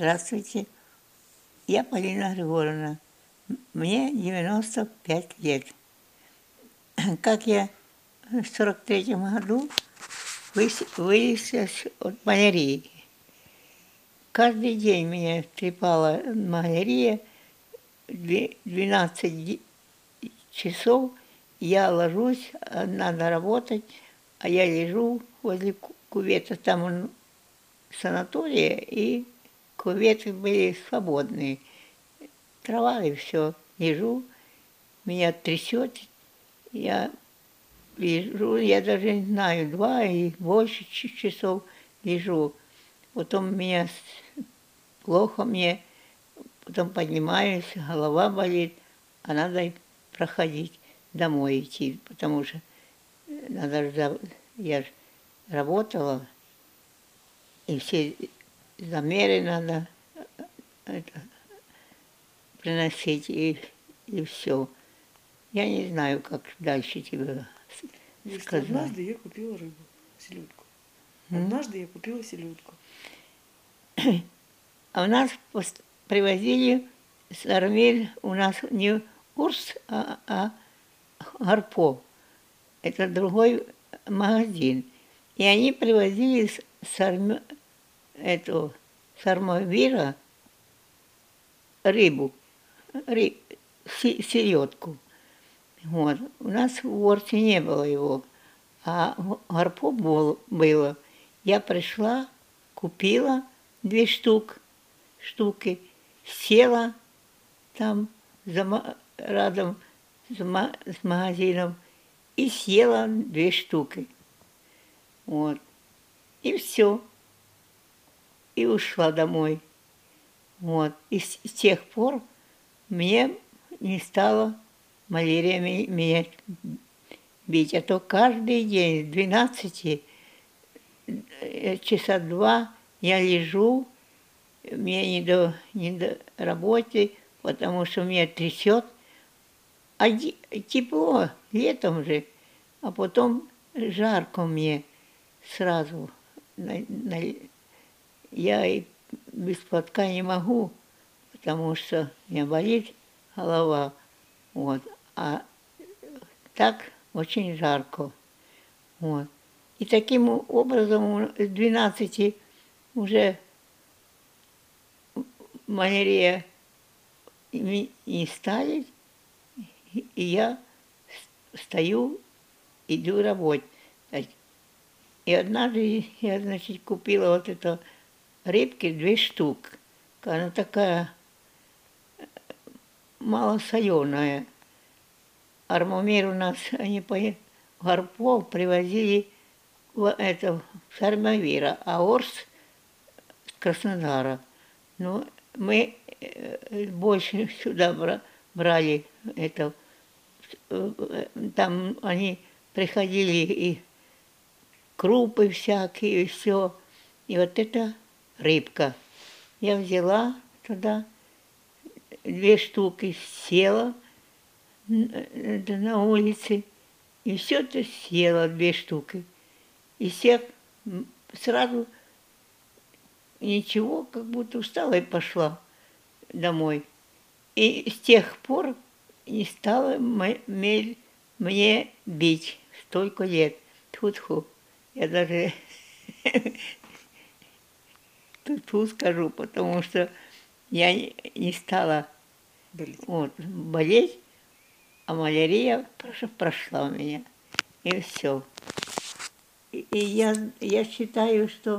Здравствуйте. Я Полина Григорьевна. Мне 95 лет. Как я в 43 году вылез от малярии. Каждый день меня трепала малярия. 12 часов я ложусь, надо работать, а я лежу возле кувета, там он санатория, и куветы были свободные. Трава и все. Лежу, меня трясет, я лежу, я даже не знаю, два и больше часов лежу. Потом меня плохо мне, потом поднимаюсь, голова болит, а надо проходить домой идти, потому что надо, я работала, и все замеры надо это, приносить, и, и все. Я не знаю, как дальше тебе сказать. Однажды я купила рыбу, селедку. Однажды я купила селедку. А у нас привозили с Армель, у нас не Урс, а, а Гарпо. Это другой магазин. И они привозили с, с, Арме, эту, с Армавира рыбу, рыб, селедку. Вот. У нас в Орте не было его, а гарпо было. Я пришла, купила две штук, штуки, села там за, рядом с, с магазином и съела две штуки. Вот. И все. И ушла домой. Вот. И с, с тех пор мне не стало малярия меня бить. А то каждый день с 12 э, часа два я лежу, мне не до, не до работы, потому что меня трясет. А тепло летом же, а потом жарко мне сразу. Я и без платка не могу, потому что у меня болит голова. Вот. А так очень жарко. Вот. И таким образом с 12 уже малярия не ставить, и я стою, иду работать. И однажды я, значит, купила вот это рыбки две штук. Она такая малосоленая. Армамир у нас, они по Гарпов привозили это, с Армавира, а Орс с Краснодара. Ну, мы э, больше сюда брали это. Э, там они приходили и крупы всякие, и все. И вот это рыбка. Я взяла туда две штуки, села на улице, и все это съела две штуки. И всех сразу ничего, как будто устала и пошла домой. И с тех пор не стала мне бить столько лет. Тьфу-тьфу. Я даже тьфу скажу, потому что я не стала болеть. Вот, болеть, а малярия прошла у меня. И все. И, и я, я считаю, что